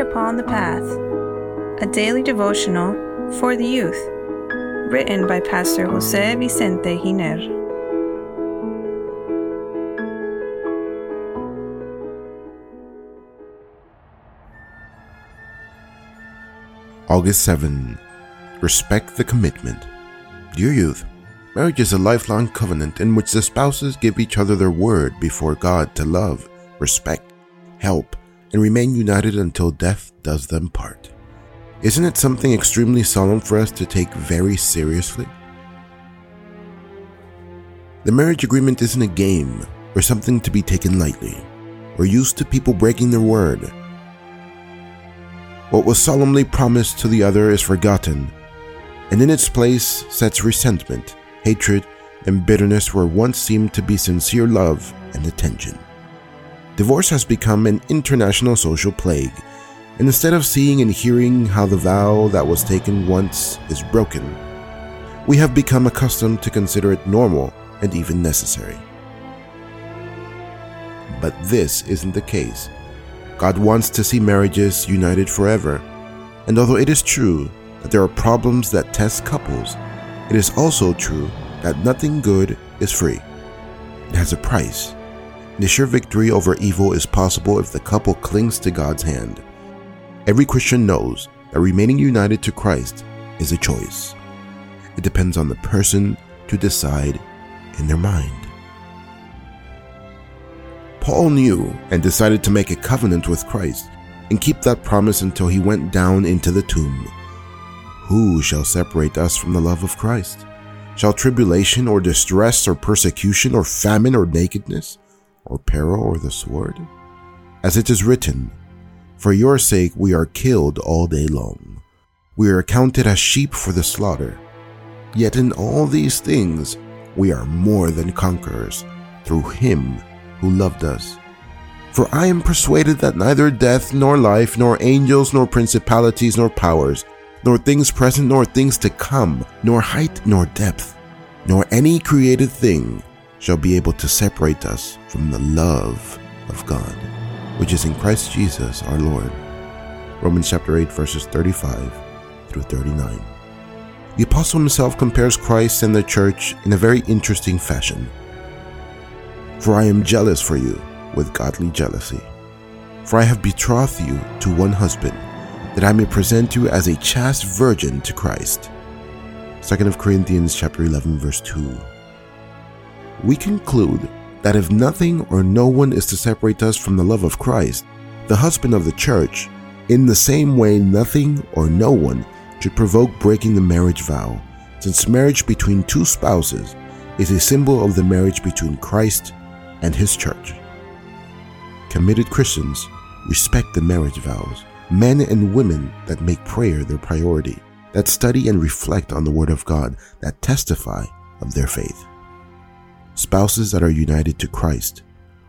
Upon the Path, a daily devotional for the youth, written by Pastor Jose Vicente Giner. August 7. Respect the commitment. Dear youth, marriage is a lifelong covenant in which the spouses give each other their word before God to love, respect, help, and remain united until death does them part. Isn't it something extremely solemn for us to take very seriously? The marriage agreement isn't a game or something to be taken lightly. We're used to people breaking their word. What was solemnly promised to the other is forgotten, and in its place sets resentment, hatred, and bitterness where once seemed to be sincere love and attention. Divorce has become an international social plague, and instead of seeing and hearing how the vow that was taken once is broken, we have become accustomed to consider it normal and even necessary. But this isn't the case. God wants to see marriages united forever, and although it is true that there are problems that test couples, it is also true that nothing good is free. It has a price the sure victory over evil is possible if the couple clings to God's hand. Every Christian knows that remaining united to Christ is a choice. It depends on the person to decide in their mind. Paul knew and decided to make a covenant with Christ and keep that promise until he went down into the tomb. Who shall separate us from the love of Christ? Shall tribulation or distress or persecution or famine or nakedness? Or peril or the sword? As it is written, For your sake we are killed all day long. We are accounted as sheep for the slaughter. Yet in all these things we are more than conquerors through him who loved us. For I am persuaded that neither death, nor life, nor angels, nor principalities, nor powers, nor things present, nor things to come, nor height, nor depth, nor any created thing shall be able to separate us from the love of God, which is in Christ Jesus our Lord. Romans chapter 8, verses 35 through 39. The apostle himself compares Christ and the church in a very interesting fashion. For I am jealous for you with godly jealousy. For I have betrothed you to one husband, that I may present you as a chaste virgin to Christ. 2 Corinthians chapter 11 verse 2 we conclude that if nothing or no one is to separate us from the love of Christ, the husband of the church, in the same way nothing or no one should provoke breaking the marriage vow, since marriage between two spouses is a symbol of the marriage between Christ and his church. Committed Christians respect the marriage vows, men and women that make prayer their priority, that study and reflect on the Word of God, that testify of their faith. Spouses that are united to Christ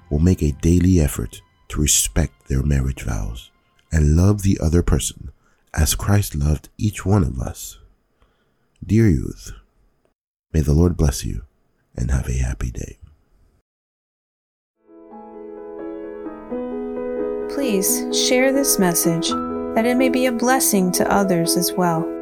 will make a daily effort to respect their marriage vows and love the other person as Christ loved each one of us. Dear youth, may the Lord bless you and have a happy day. Please share this message that it may be a blessing to others as well.